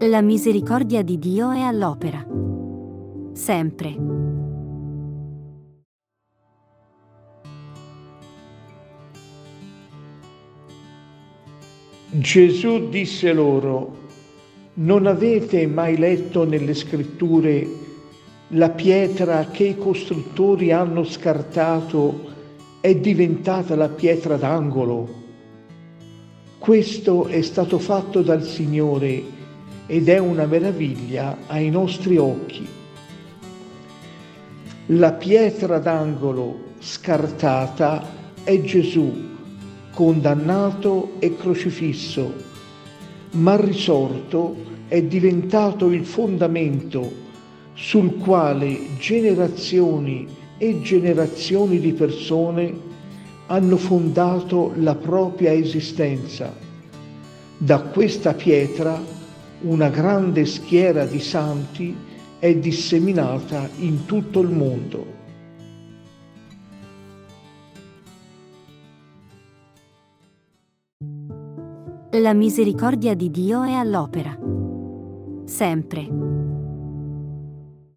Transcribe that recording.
La misericordia di Dio è all'opera. Sempre. Gesù disse loro, non avete mai letto nelle scritture la pietra che i costruttori hanno scartato è diventata la pietra d'angolo? Questo è stato fatto dal Signore ed è una meraviglia ai nostri occhi. La pietra d'angolo scartata è Gesù, condannato e crocifisso, ma risorto è diventato il fondamento sul quale generazioni e generazioni di persone hanno fondato la propria esistenza. Da questa pietra una grande schiera di santi è disseminata in tutto il mondo. La misericordia di Dio è all'opera. Sempre.